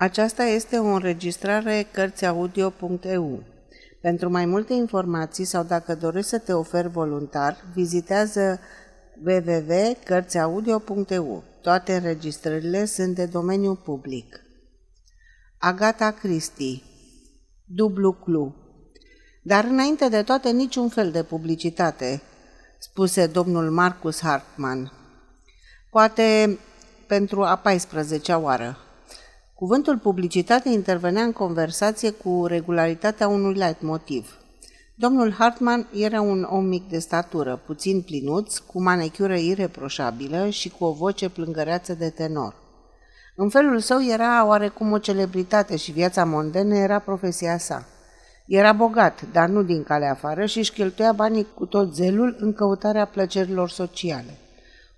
Aceasta este o înregistrare Cărțiaudio.eu. Pentru mai multe informații sau dacă dorești să te oferi voluntar, vizitează www.cărțiaudio.eu. Toate înregistrările sunt de domeniu public. Agata Christie Dublu Clu Dar înainte de toate niciun fel de publicitate, spuse domnul Marcus Hartmann. Poate pentru a 14-a oară. Cuvântul publicitate intervenea în conversație cu regularitatea unui leitmotiv. Domnul Hartman era un om mic de statură, puțin plinuț, cu manicură ireproșabilă și cu o voce plângăreață de tenor. În felul său era oarecum o celebritate și viața mondenă era profesia sa. Era bogat, dar nu din calea afară și își cheltuia banii cu tot zelul în căutarea plăcerilor sociale.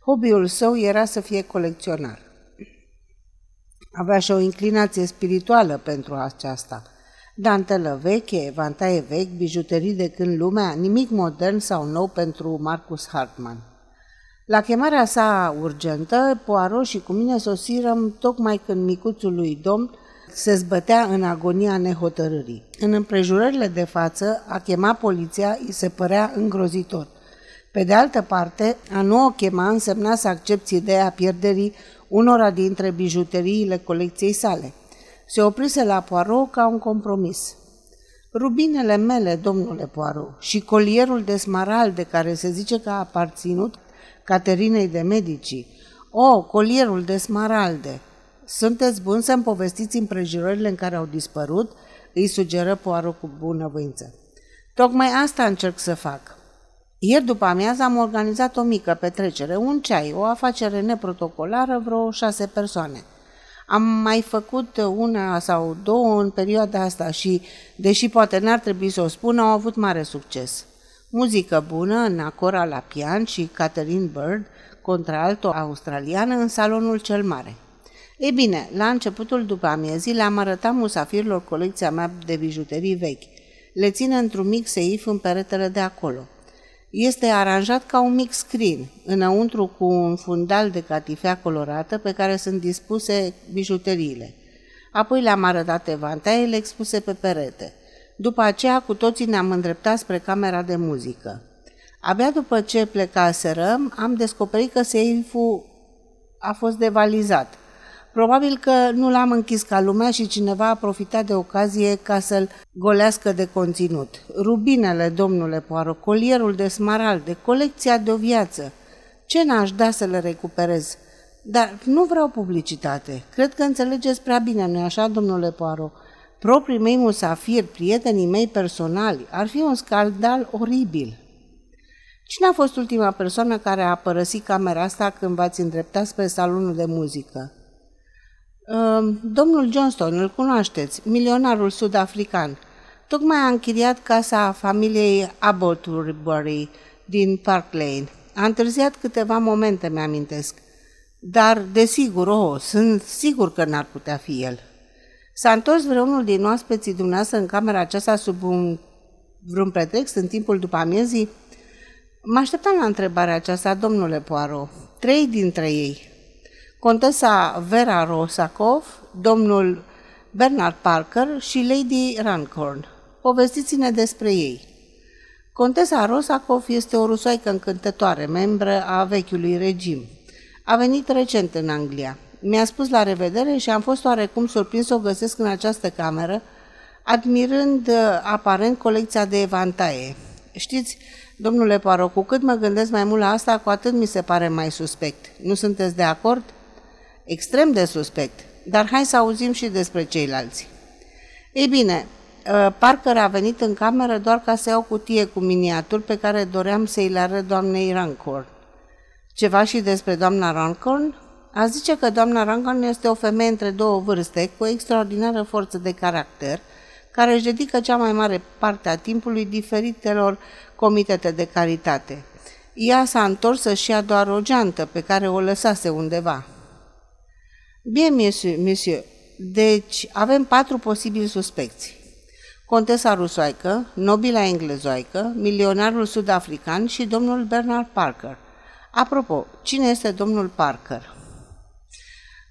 Hobby-ul său era să fie colecționar. Avea și o inclinație spirituală pentru aceasta. Dantelă veche, evantaie vechi, bijuterii de când lumea, nimic modern sau nou pentru Marcus Hartman. La chemarea sa urgentă, Poirot și cu mine sosirăm tocmai când micuțul lui domn se zbătea în agonia nehotărârii. În împrejurările de față, a chema poliția îi se părea îngrozitor. Pe de altă parte, a nu o chema însemna să accepti ideea pierderii unora dintre bijuteriile colecției sale. Se oprise la Poirot ca un compromis. Rubinele mele, domnule Poirot, și colierul de smaralde care se zice că a aparținut Caterinei de Medici. O, colierul de smaralde! Sunteți buni să-mi povestiți împrejurările în care au dispărut? Îi sugeră Poirot cu bunăvoință. Tocmai asta încerc să fac. Ieri după amiază am organizat o mică petrecere, un ceai, o afacere neprotocolară, vreo șase persoane. Am mai făcut una sau două în perioada asta și, deși poate n-ar trebui să o spun, au avut mare succes. Muzică bună, Nacora la pian și Catherine Bird, contralto australiană, în salonul cel mare. Ei bine, la începutul după amiezii le-am arătat musafirilor colecția mea de bijuterii vechi. Le ține într-un mic seif în peretele de acolo – este aranjat ca un mic screen, înăuntru cu un fundal de catifea colorată pe care sunt dispuse bijuteriile. Apoi le-am arătat evantaiele expuse pe perete. După aceea, cu toții ne-am îndreptat spre camera de muzică. Abia după ce plecaseră, am descoperit că seiful a fost devalizat. Probabil că nu l-am închis ca lumea și cineva a profitat de ocazie ca să-l golească de conținut. Rubinele, domnule Poaro, colierul de smaralde, colecția de o viață. Ce n-aș da să le recuperez? Dar nu vreau publicitate. Cred că înțelegeți prea bine, nu-i așa, domnule Poaro? Proprii mei musafiri, prietenii mei personali, ar fi un scandal oribil. Cine a fost ultima persoană care a părăsit camera asta când v-ați îndreptat spre salonul de muzică? Ehm, domnul Johnston, îl cunoașteți, milionarul sud-african. Tocmai a închiriat casa familiei Abbottbury din Park Lane. A întârziat câteva momente, mi-amintesc. Dar, desigur, oh, sunt sigur că n-ar putea fi el. S-a întors vreunul din oaspeții dumneavoastră în camera aceasta sub un, vreun pretext în timpul după amiezii? Mă așteptam la întrebarea aceasta, domnule Poirot. Trei dintre ei, contesa Vera Rosakov, domnul Bernard Parker și Lady Rancorn. Povestiți-ne despre ei. Contesa Rosakov este o rusoaică încântătoare, membră a vechiului regim. A venit recent în Anglia. Mi-a spus la revedere și am fost oarecum surprins să o găsesc în această cameră, admirând uh, aparent colecția de evantaie. Știți, domnule Paro, cu cât mă gândesc mai mult la asta, cu atât mi se pare mai suspect. Nu sunteți de acord? Extrem de suspect, dar hai să auzim și despre ceilalți. Ei bine, ă, Parker a venit în cameră doar ca să iau cutie cu miniaturi pe care doream să-i le arăt doamnei Rancorn. Ceva și despre doamna Rancorn? A zice că doamna Rancorn este o femeie între două vârste, cu o extraordinară forță de caracter, care își dedică cea mai mare parte a timpului diferitelor comitete de caritate. Ea s-a întors să-și ia doar o geantă pe care o lăsase undeva. Bien, monsieur, monsieur. Deci, avem patru posibili suspecți. Contesa rusoaică, nobila englezoaică, milionarul sud-african și domnul Bernard Parker. Apropo, cine este domnul Parker?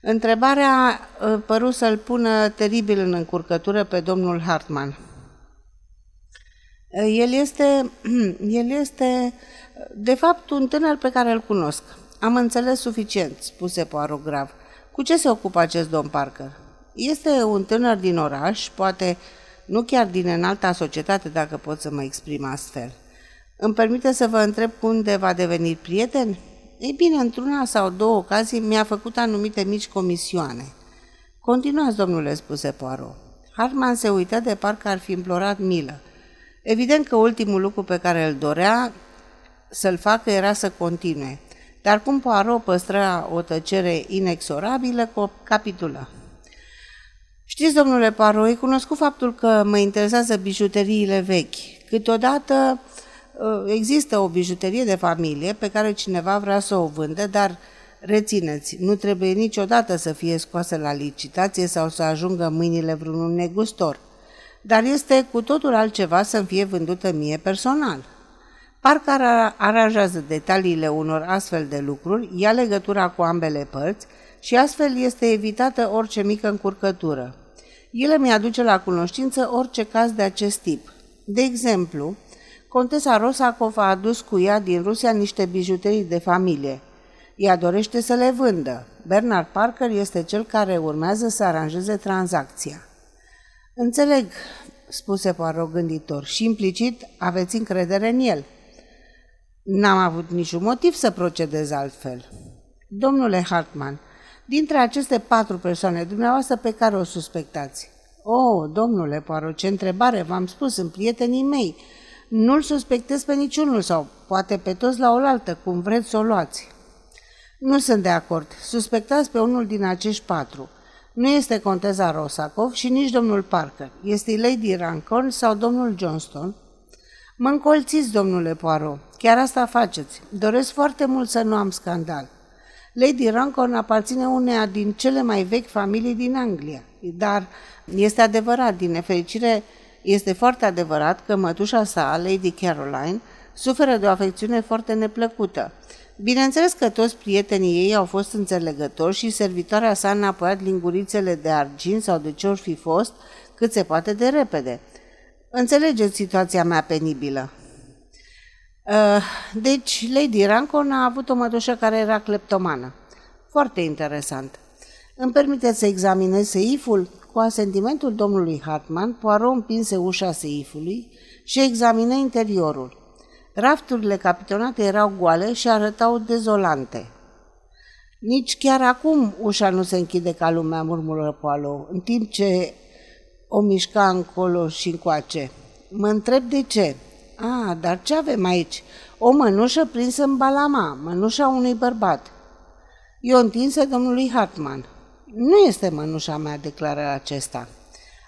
Întrebarea uh, păru să-l pună teribil în încurcătură pe domnul Hartman. Uh, el este, el este, de fapt, un tânăr pe care îl cunosc. Am înțeles suficient, spuse Poirot grav. Cu ce se ocupă acest domn Parker? Este un tânăr din oraș, poate nu chiar din înalta societate, dacă pot să mă exprim astfel. Îmi permite să vă întreb cum de va deveni prieten? Ei bine, într-una sau două ocazii mi-a făcut anumite mici comisioane. Continuați, domnule, spuse Poirot. Hartman se uită de parcă ar fi implorat milă. Evident că ultimul lucru pe care îl dorea să-l facă era să continue. Dar cum Poirot păstra o tăcere inexorabilă, capitulă. Știți, domnule Poirot, e cunoscut faptul că mă interesează bijuteriile vechi. Câteodată Uh, există o bijuterie de familie pe care cineva vrea să o vândă, dar rețineți, nu trebuie niciodată să fie scoasă la licitație sau să ajungă în mâinile vreunui negustor. Dar este cu totul altceva să-mi fie vândută mie personal. Parcă aranjează detaliile unor astfel de lucruri, ia legătura cu ambele părți și astfel este evitată orice mică încurcătură. El mi aduce la cunoștință orice caz de acest tip. De exemplu, Contesa Rosakov a adus cu ea din Rusia niște bijuterii de familie. Ea dorește să le vândă. Bernard Parker este cel care urmează să aranjeze tranzacția. Înțeleg, spuse Poirot gânditor, și implicit aveți încredere în el. N-am avut niciun motiv să procedez altfel. Domnule Hartman, dintre aceste patru persoane, dumneavoastră pe care o suspectați? Oh, domnule Poirot, ce întrebare, v-am spus, sunt prietenii mei. Nu-l suspectez pe niciunul sau poate pe toți la oaltă, cum vreți să o luați. Nu sunt de acord. Suspectați pe unul din acești patru. Nu este conteza Rosakov și nici domnul Parker. Este Lady Rancorn sau domnul Johnston. Mă încolțiți, domnule Poirot. Chiar asta faceți. Doresc foarte mult să nu am scandal. Lady Rancorn aparține uneia din cele mai vechi familii din Anglia, dar este adevărat, din nefericire, este foarte adevărat că mătușa sa, Lady Caroline, suferă de o afecțiune foarte neplăcută. Bineînțeles că toți prietenii ei au fost înțelegători și servitoarea sa n-a păiat lingurițele de argint sau de ce ori fi fost cât se poate de repede. Înțelegeți situația mea penibilă. Uh, deci, Lady Rancon a avut o mătușă care era cleptomană. Foarte interesant. Îmi permiteți să examinez seiful? Cu asentimentul domnului Hartman, Poirot împinse ușa seifului și examină interiorul. Rafturile capitonate erau goale și arătau dezolante. Nici chiar acum ușa nu se închide ca lumea, murmură Poirot, în timp ce o mișca încolo și încoace. Mă întreb de ce. A, dar ce avem aici? O mănușă prinsă în balama, mănușa unui bărbat. Eu întinsă domnului Hartman. Nu este mănușa mea, declară acesta.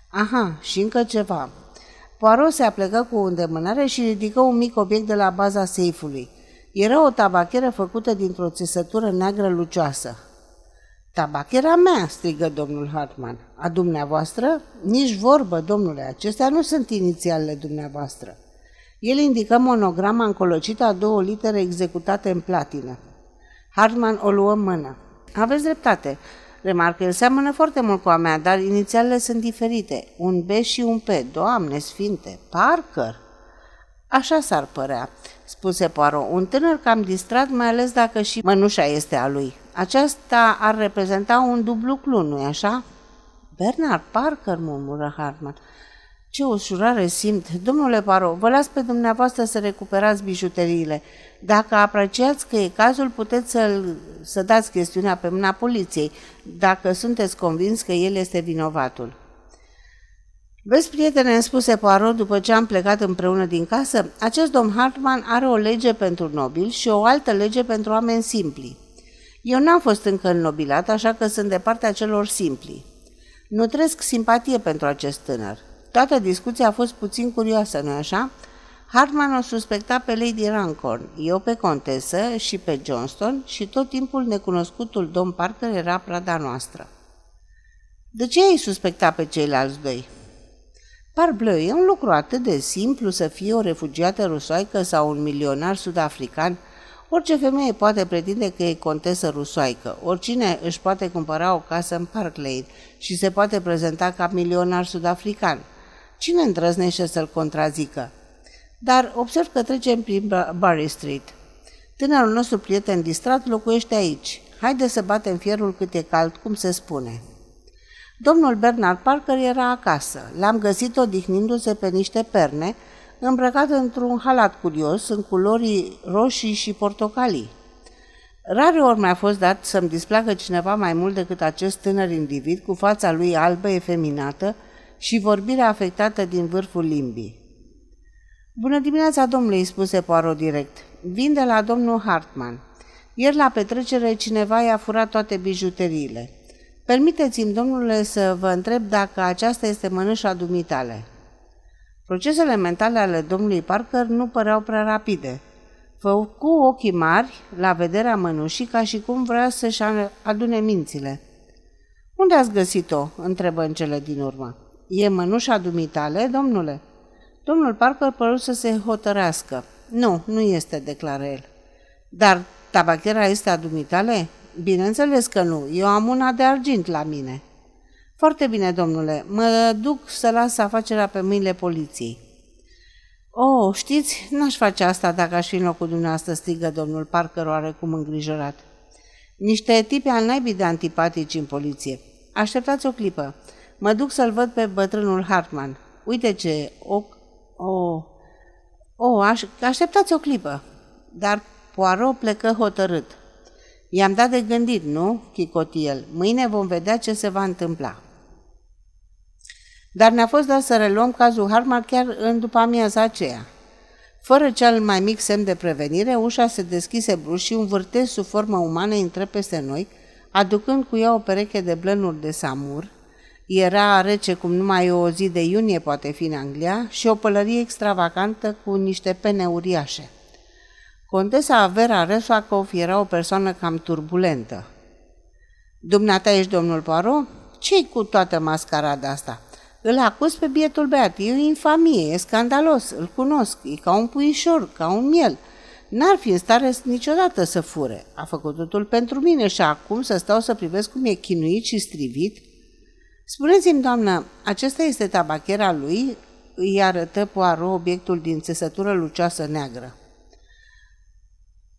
Aha, și încă ceva. Poirot se aplecă cu îndemânare și ridică un mic obiect de la baza seifului. Era o tabacheră făcută dintr-o țesătură neagră lucioasă. Tabachera mea, strigă domnul Hartman. A dumneavoastră? Nici vorbă, domnule, acestea nu sunt inițialele dumneavoastră. El indică monograma încolocită a două litere executate în platină. Hartman o luă în mână. Aveți dreptate. Remarcă, el seamănă foarte mult cu a mea, dar inițialele sunt diferite. Un B și un P. Doamne sfinte, Parker! Așa s-ar părea, spuse Poirot. Un tânăr cam distrat, mai ales dacă și mănușa este a lui. Aceasta ar reprezenta un dublu clun, nu-i așa? Bernard Parker, murmură Hartman. Ce ușurare simt! Domnule Paro, vă las pe dumneavoastră să recuperați bijuteriile. Dacă apreciați că e cazul, puteți să, să dați chestiunea pe mâna poliției, dacă sunteți convins că el este vinovatul. Vezi, prietene, îmi spuse Poirot după ce am plecat împreună din casă, acest domn Hartman are o lege pentru nobil și o altă lege pentru oameni simpli. Eu n-am fost încă înnobilat, așa că sunt de partea celor simpli. Nu trăiesc simpatie pentru acest tânăr. Toată discuția a fost puțin curioasă, nu așa? Hartman o suspecta pe Lady Rancorn, eu pe contesă și pe Johnston și tot timpul necunoscutul domn Parker era prada noastră. De ce ai suspecta pe ceilalți doi? Parbleu, e un lucru atât de simplu să fie o refugiată rusoaică sau un milionar sud-african, Orice femeie poate pretinde că e contesă rusoaică, oricine își poate cumpăra o casă în Park Lane și se poate prezenta ca milionar sud-african. Cine îndrăznește să-l contrazică? Dar observ că trecem prin Barry Street. Tânărul nostru prieten distrat locuiește aici. Haide să batem fierul cât e cald, cum se spune. Domnul Bernard Parker era acasă. L-am găsit odihnindu-se pe niște perne, îmbrăcat într-un halat curios, în culori roșii și portocalii. Rare ori mi-a fost dat să-mi displacă cineva mai mult decât acest tânăr individ cu fața lui albă efeminată și vorbirea afectată din vârful limbii. Bună dimineața, domnule, spuse Poirot direct. Vin de la domnul Hartman. Ieri la petrecere cineva i-a furat toate bijuteriile. Permiteți-mi, domnule, să vă întreb dacă aceasta este mănușa dumitale. Procesele mentale ale domnului Parker nu păreau prea rapide. Făcu ochii mari la vederea mănușii ca și cum vrea să-și adune mințile. Unde ați găsit-o?" întrebă în cele din urmă. E mănușa dumitale, domnule?" Domnul Parker păru să se hotărească. Nu, nu este, declară el. Dar tabachera este a dumitale? Bineînțeles că nu, eu am una de argint la mine. Foarte bine, domnule, mă duc să las afacerea pe mâinile poliției. Oh, știți, n-aș face asta dacă aș fi în locul dumneavoastră, strigă domnul Parker oarecum îngrijorat. Niște tipi al naibii de antipatici în poliție. Așteptați o clipă. Mă duc să-l văd pe bătrânul Hartman. Uite ce ochi Oh, oh, aș, așteptați o clipă. Dar Poirot plecă hotărât. I-am dat de gândit, nu? Chicoti el. Mâine vom vedea ce se va întâmpla. Dar ne-a fost dat să reluăm cazul Harmar chiar în după amiaza aceea. Fără cel mai mic semn de prevenire, ușa se deschise brusc și un vârtej sub formă umană intră peste noi, aducând cu ea o pereche de blănuri de samur, era rece cum numai o zi de iunie poate fi în Anglia și o pălărie extravagantă cu niște pene uriașe. Contesa Vera Resakov era o persoană cam turbulentă. Dumneata ești domnul Poirot? ce cu toată mascarada asta? Îl acuz pe bietul beat, e o infamie, e scandalos, îl cunosc, e ca un puișor, ca un miel. N-ar fi în stare niciodată să fure. A făcut totul pentru mine și acum să stau să privesc cum e chinuit și strivit – Spuneți-mi, doamnă, acesta este tabachera lui?" îi arătă Poirot obiectul din țesătură lucioasă neagră.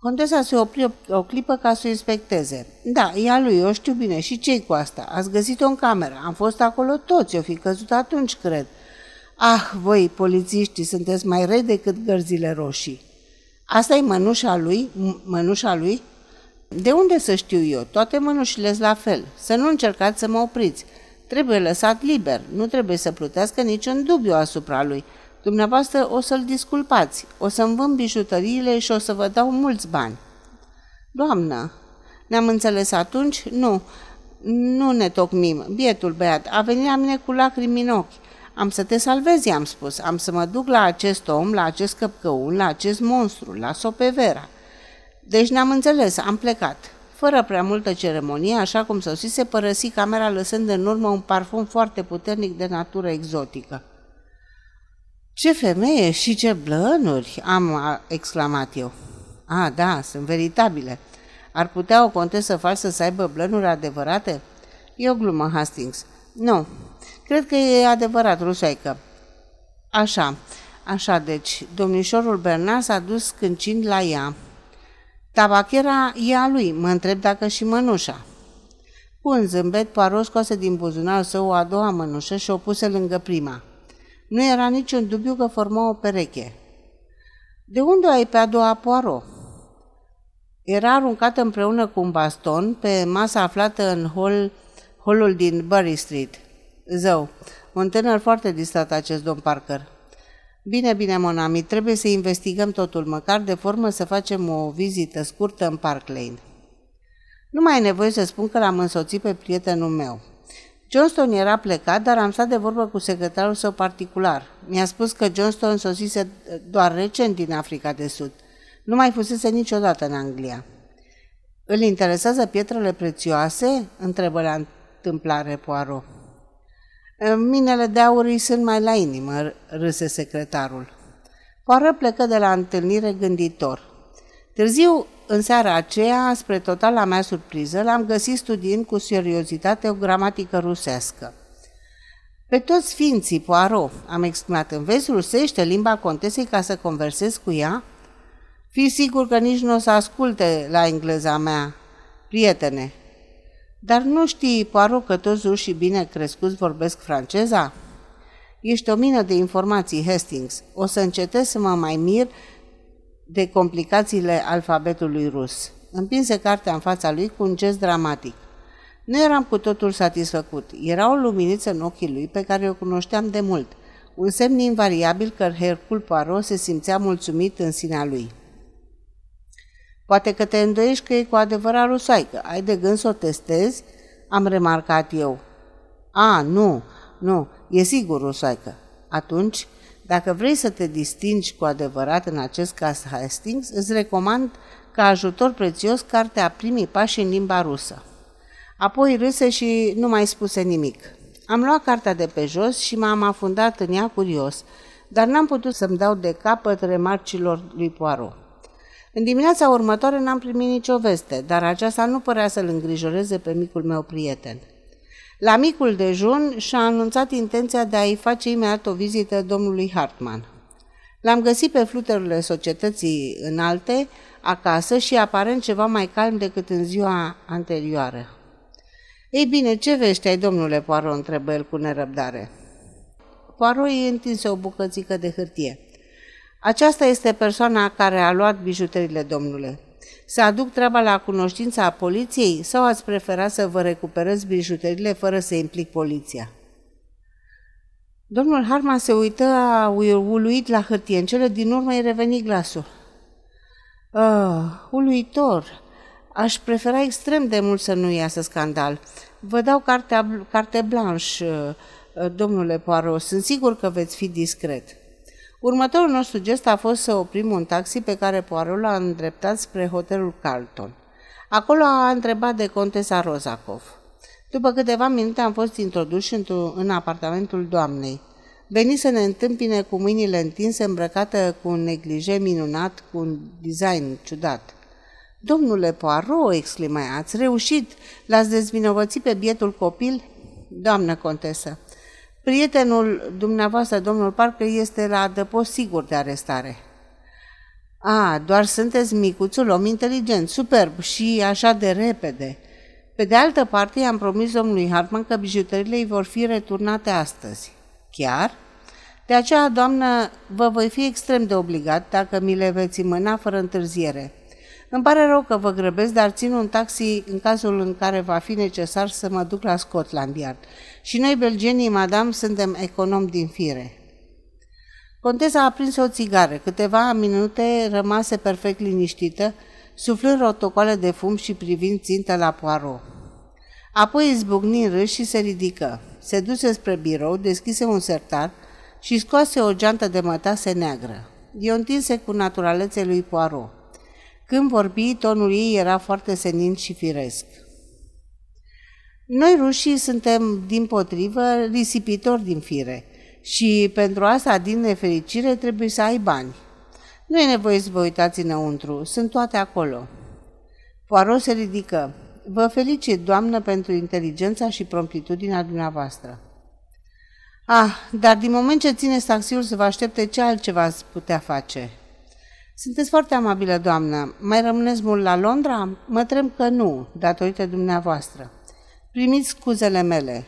Contesa se opri o, o clipă ca să o inspecteze. Da, e a lui, o știu bine. Și ce cu asta? Ați găsit-o în cameră. Am fost acolo toți, o fi căzut atunci, cred. Ah, voi, polițiștii, sunteți mai rei decât gărzile roșii. Asta e mănușa lui? Mănușa lui? De unde să știu eu? Toate mănușile sunt la fel. Să nu încercați să mă opriți. Trebuie lăsat liber, nu trebuie să plutească niciun dubiu asupra lui. Dumneavoastră o să-l disculpați, o să-mi vând bijuteriile și o să vă dau mulți bani. Doamnă, ne-am înțeles atunci? Nu, nu ne tocmim. Bietul băiat a venit la mine cu lacrimi în ochi. Am să te salvezi, am spus. Am să mă duc la acest om, la acest căpcăun, la acest monstru, la Sopevera. Deci ne-am înțeles, am plecat. Fără prea multă ceremonie, așa cum sosise, părăsi camera lăsând în urmă un parfum foarte puternic de natură exotică. Ce femeie și ce blănuri!" am exclamat eu. A, da, sunt veritabile. Ar putea o contesă falsă să aibă blănuri adevărate? E o glumă, Hastings. Nu, cred că e adevărat, rusoaică. Așa, așa, deci, domnișorul Bernard s-a dus câncind la ea. Tabachera e a lui, mă întreb dacă și mănușa. Cu un zâmbet, Poirot scoase din buzunarul său o a doua mănușă și o puse lângă prima. Nu era niciun dubiu că forma o pereche. De unde ai pe a doua Poirot? Era aruncată împreună cu un baston pe masa aflată în hol, holul din Bury Street. Zău, un tânăr foarte distrat acest domn Parker. Bine, bine, Monami, trebuie să investigăm totul, măcar de formă să facem o vizită scurtă în Park Lane. Nu mai e nevoie să spun că l-am însoțit pe prietenul meu. Johnston era plecat, dar am stat de vorbă cu secretarul său particular. Mi-a spus că Johnston sosise doar recent din Africa de Sud. Nu mai fusese niciodată în Anglia. Îl interesează pietrele prețioase? întrebă la întâmplare Poirot. Minele de aur îi sunt mai la inimă, râse secretarul. Poară plecă de la întâlnire gânditor. Târziu, în seara aceea, spre totala mea surpriză, l-am găsit studiind cu seriozitate o gramatică rusească. Pe toți ființii, Poirot, am exclamat, înveți rusește limba contesei ca să conversez cu ea? Fii sigur că nici nu o să asculte la engleza mea, prietene. Dar nu știi, Poirot, că toți rușii bine crescuți vorbesc franceza? Ești o mină de informații, Hastings. O să încetez să mă mai mir de complicațiile alfabetului rus. Împinse cartea în fața lui cu un gest dramatic. Nu eram cu totul satisfăcut. Era o luminiță în ochii lui pe care o cunoșteam de mult. Un semn invariabil că Hercul Poirot se simțea mulțumit în sinea lui. Poate că te îndoiești că e cu adevărat rusoaică. Ai de gând să o testezi? Am remarcat eu. A, nu, nu, e sigur rusoaică. Atunci, dacă vrei să te distingi cu adevărat în acest caz Hastings, îți recomand ca ajutor prețios cartea Primii pași în limba rusă. Apoi râse și nu mai spuse nimic. Am luat cartea de pe jos și m-am afundat în ea curios, dar n-am putut să-mi dau de capăt remarcilor lui Poirot. În dimineața următoare n-am primit nicio veste, dar aceasta nu părea să-l îngrijoreze pe micul meu prieten. La micul dejun și-a anunțat intenția de a-i face imediat o vizită domnului Hartman. L-am găsit pe fluterurile societății înalte, acasă și aparent ceva mai calm decât în ziua anterioară. Ei bine, ce vești ai, domnule Poirot?" întrebă el cu nerăbdare. Poirot îi întinse o bucățică de hârtie. Aceasta este persoana care a luat bijuteriile, domnule. Să aduc treaba la cunoștința poliției sau ați prefera să vă recuperați bijuteriile fără să implic poliția? Domnul Harman se uită uluit la hârtie. În cele din urmă îi reveni glasul. Ah, uluitor! Aș prefera extrem de mult să nu iasă scandal. Vă dau cartea, carte blanche, domnule Poirot. Sunt sigur că veți fi discret. Următorul nostru gest a fost să oprim un taxi pe care Poirot l-a îndreptat spre hotelul Carlton. Acolo a întrebat de contesa Rozakov. După câteva minute am fost introduși în apartamentul doamnei. Veni să ne întâmpine cu mâinile întinse, îmbrăcată cu un neglije minunat, cu un design ciudat. Domnule Poirot, exclima ați reușit? L-ați dezvinovățit pe bietul copil? Doamnă contesă, Prietenul dumneavoastră, domnul Parker, este la adăpost sigur de arestare. A, doar sunteți micuțul om inteligent, superb și așa de repede. Pe de altă parte, i-am promis domnului Hartman că bijuteriile îi vor fi returnate astăzi. Chiar? De aceea, doamnă, vă voi fi extrem de obligat dacă mi le veți mâna fără întârziere. Îmi pare rău că vă grăbesc, dar țin un taxi în cazul în care va fi necesar să mă duc la Scotland Yard. Și noi, belgenii, madame, suntem econom din fire. Contesa a prins o țigară. Câteva minute rămase perfect liniștită, suflând rotocoale de fum și privind țintă la Poirot. Apoi izbucni în râs și se ridică. Se duse spre birou, deschise un sertar și scoase o geantă de mătase neagră. I-o întinse cu naturalețe lui Poirot. Când vorbi, tonul ei era foarte senin și firesc. Noi rușii suntem, din potrivă, risipitori din fire și pentru asta, din nefericire, trebuie să ai bani. Nu e nevoie să vă uitați înăuntru, sunt toate acolo. Poirot se ridică. Vă felicit, doamnă, pentru inteligența și promptitudinea dumneavoastră. Ah, dar din moment ce țineți taxiul să vă aștepte, ce altceva ați putea face? Sunteți foarte amabilă, doamnă. Mai rămâneți mult la Londra? Mă trem că nu, datorită dumneavoastră. Primiți scuzele mele.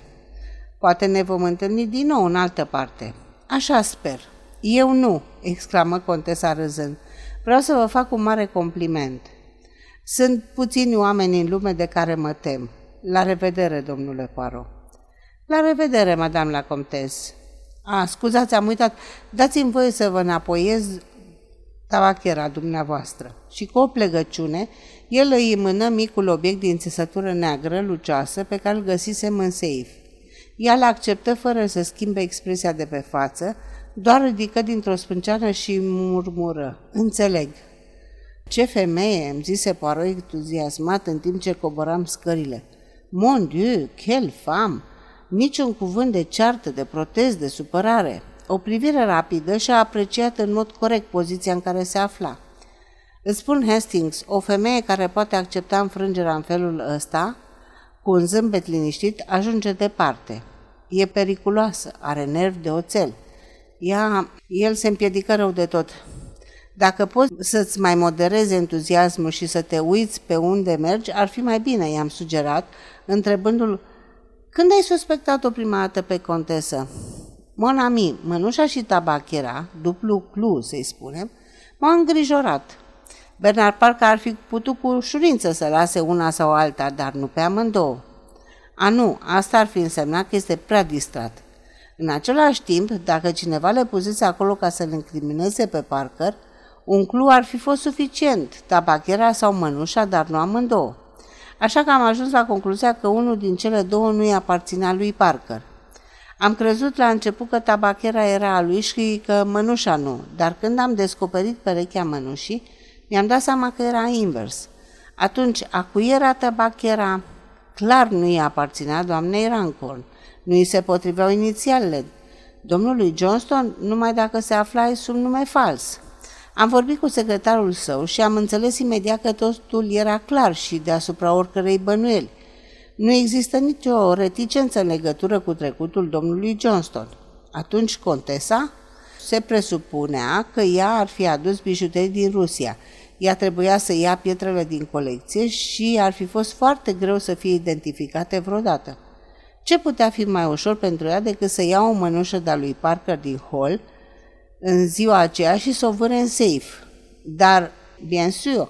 Poate ne vom întâlni din nou în altă parte. Așa sper. Eu nu, exclamă contesa râzând. Vreau să vă fac un mare compliment. Sunt puțini oameni în lume de care mă tem. La revedere, domnule Poirot. La revedere, madame la comtes. A, scuzați, am uitat. Dați-mi voie să vă înapoiez tabachera dumneavoastră. Și cu o plegăciune, el îi mână micul obiect din țesătură neagră, lucioasă, pe care îl găsisem în seif. Ea l acceptă fără să schimbe expresia de pe față, doar ridică dintr-o spânceană și murmură. Înțeleg. Ce femeie, îmi zise Poirot entuziasmat în timp ce coboram scările. Mon Dieu, quelle femme! Niciun cuvânt de ceartă, de protest, de supărare. O privire rapidă și-a apreciat în mod corect poziția în care se afla. Îți spun, Hastings, o femeie care poate accepta înfrângerea în felul ăsta, cu un zâmbet liniștit, ajunge departe. E periculoasă, are nervi de oțel. Ea, el se împiedică rău de tot. Dacă poți să-ți mai moderezi entuziasmul și să te uiți pe unde mergi, ar fi mai bine, i-am sugerat, întrebându-l când ai suspectat-o prima dată pe contesă? Monami, mănușa și tabachera, duplu clu, să-i spunem, m-au îngrijorat. Bernard parcă ar fi putut cu ușurință să lase una sau alta, dar nu pe amândouă. A, nu, asta ar fi însemnat că este prea distrat. În același timp, dacă cineva le pusese acolo ca să-l incrimineze pe Parker, un clu ar fi fost suficient, tabachera sau mănușa, dar nu amândouă. Așa că am ajuns la concluzia că unul din cele două nu-i aparținea lui Parker. Am crezut la început că tabachera era a lui și că mănușa nu, dar când am descoperit perechea mănușii, mi-am dat seama că era invers. Atunci, a cui era tabachera? Clar nu i aparținea doamnei Rancorn. Nu îi se potriveau inițialele. Domnului Johnston, numai dacă se afla sub nume fals. Am vorbit cu secretarul său și am înțeles imediat că totul era clar și deasupra oricărei bănuieli. Nu există nicio reticență în legătură cu trecutul domnului Johnston. Atunci contesa se presupunea că ea ar fi adus bijuterii din Rusia. Ea trebuia să ia pietrele din colecție și ar fi fost foarte greu să fie identificate vreodată. Ce putea fi mai ușor pentru ea decât să ia o mănușă de-a lui Parker din hall în ziua aceea și să o vâre în safe. Dar, bien sûr,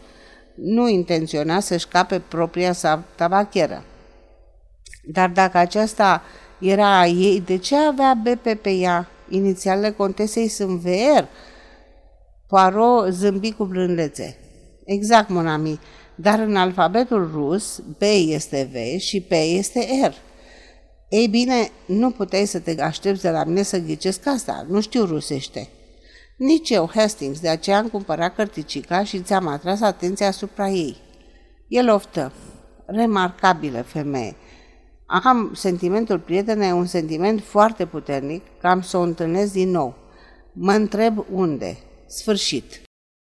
nu intenționa să-și cape propria sa tabacheră. Dar dacă aceasta era a ei, de ce avea BP pe ea? Inițialele contesei sunt VR. Poirot zâmbi cu blândețe. Exact, mon ami, dar în alfabetul rus B este V și P este R. Ei bine, nu puteai să te aștepți de la mine să ghicesc asta, nu știu rusește. Nici eu, Hastings, de aceea am cumpărat cărticica și ți-am atras atenția asupra ei. El oftă. Remarcabilă femeie. Am sentimentul prietenei, un sentiment foarte puternic, că am să o întâlnesc din nou. Mă întreb unde. Sfârșit.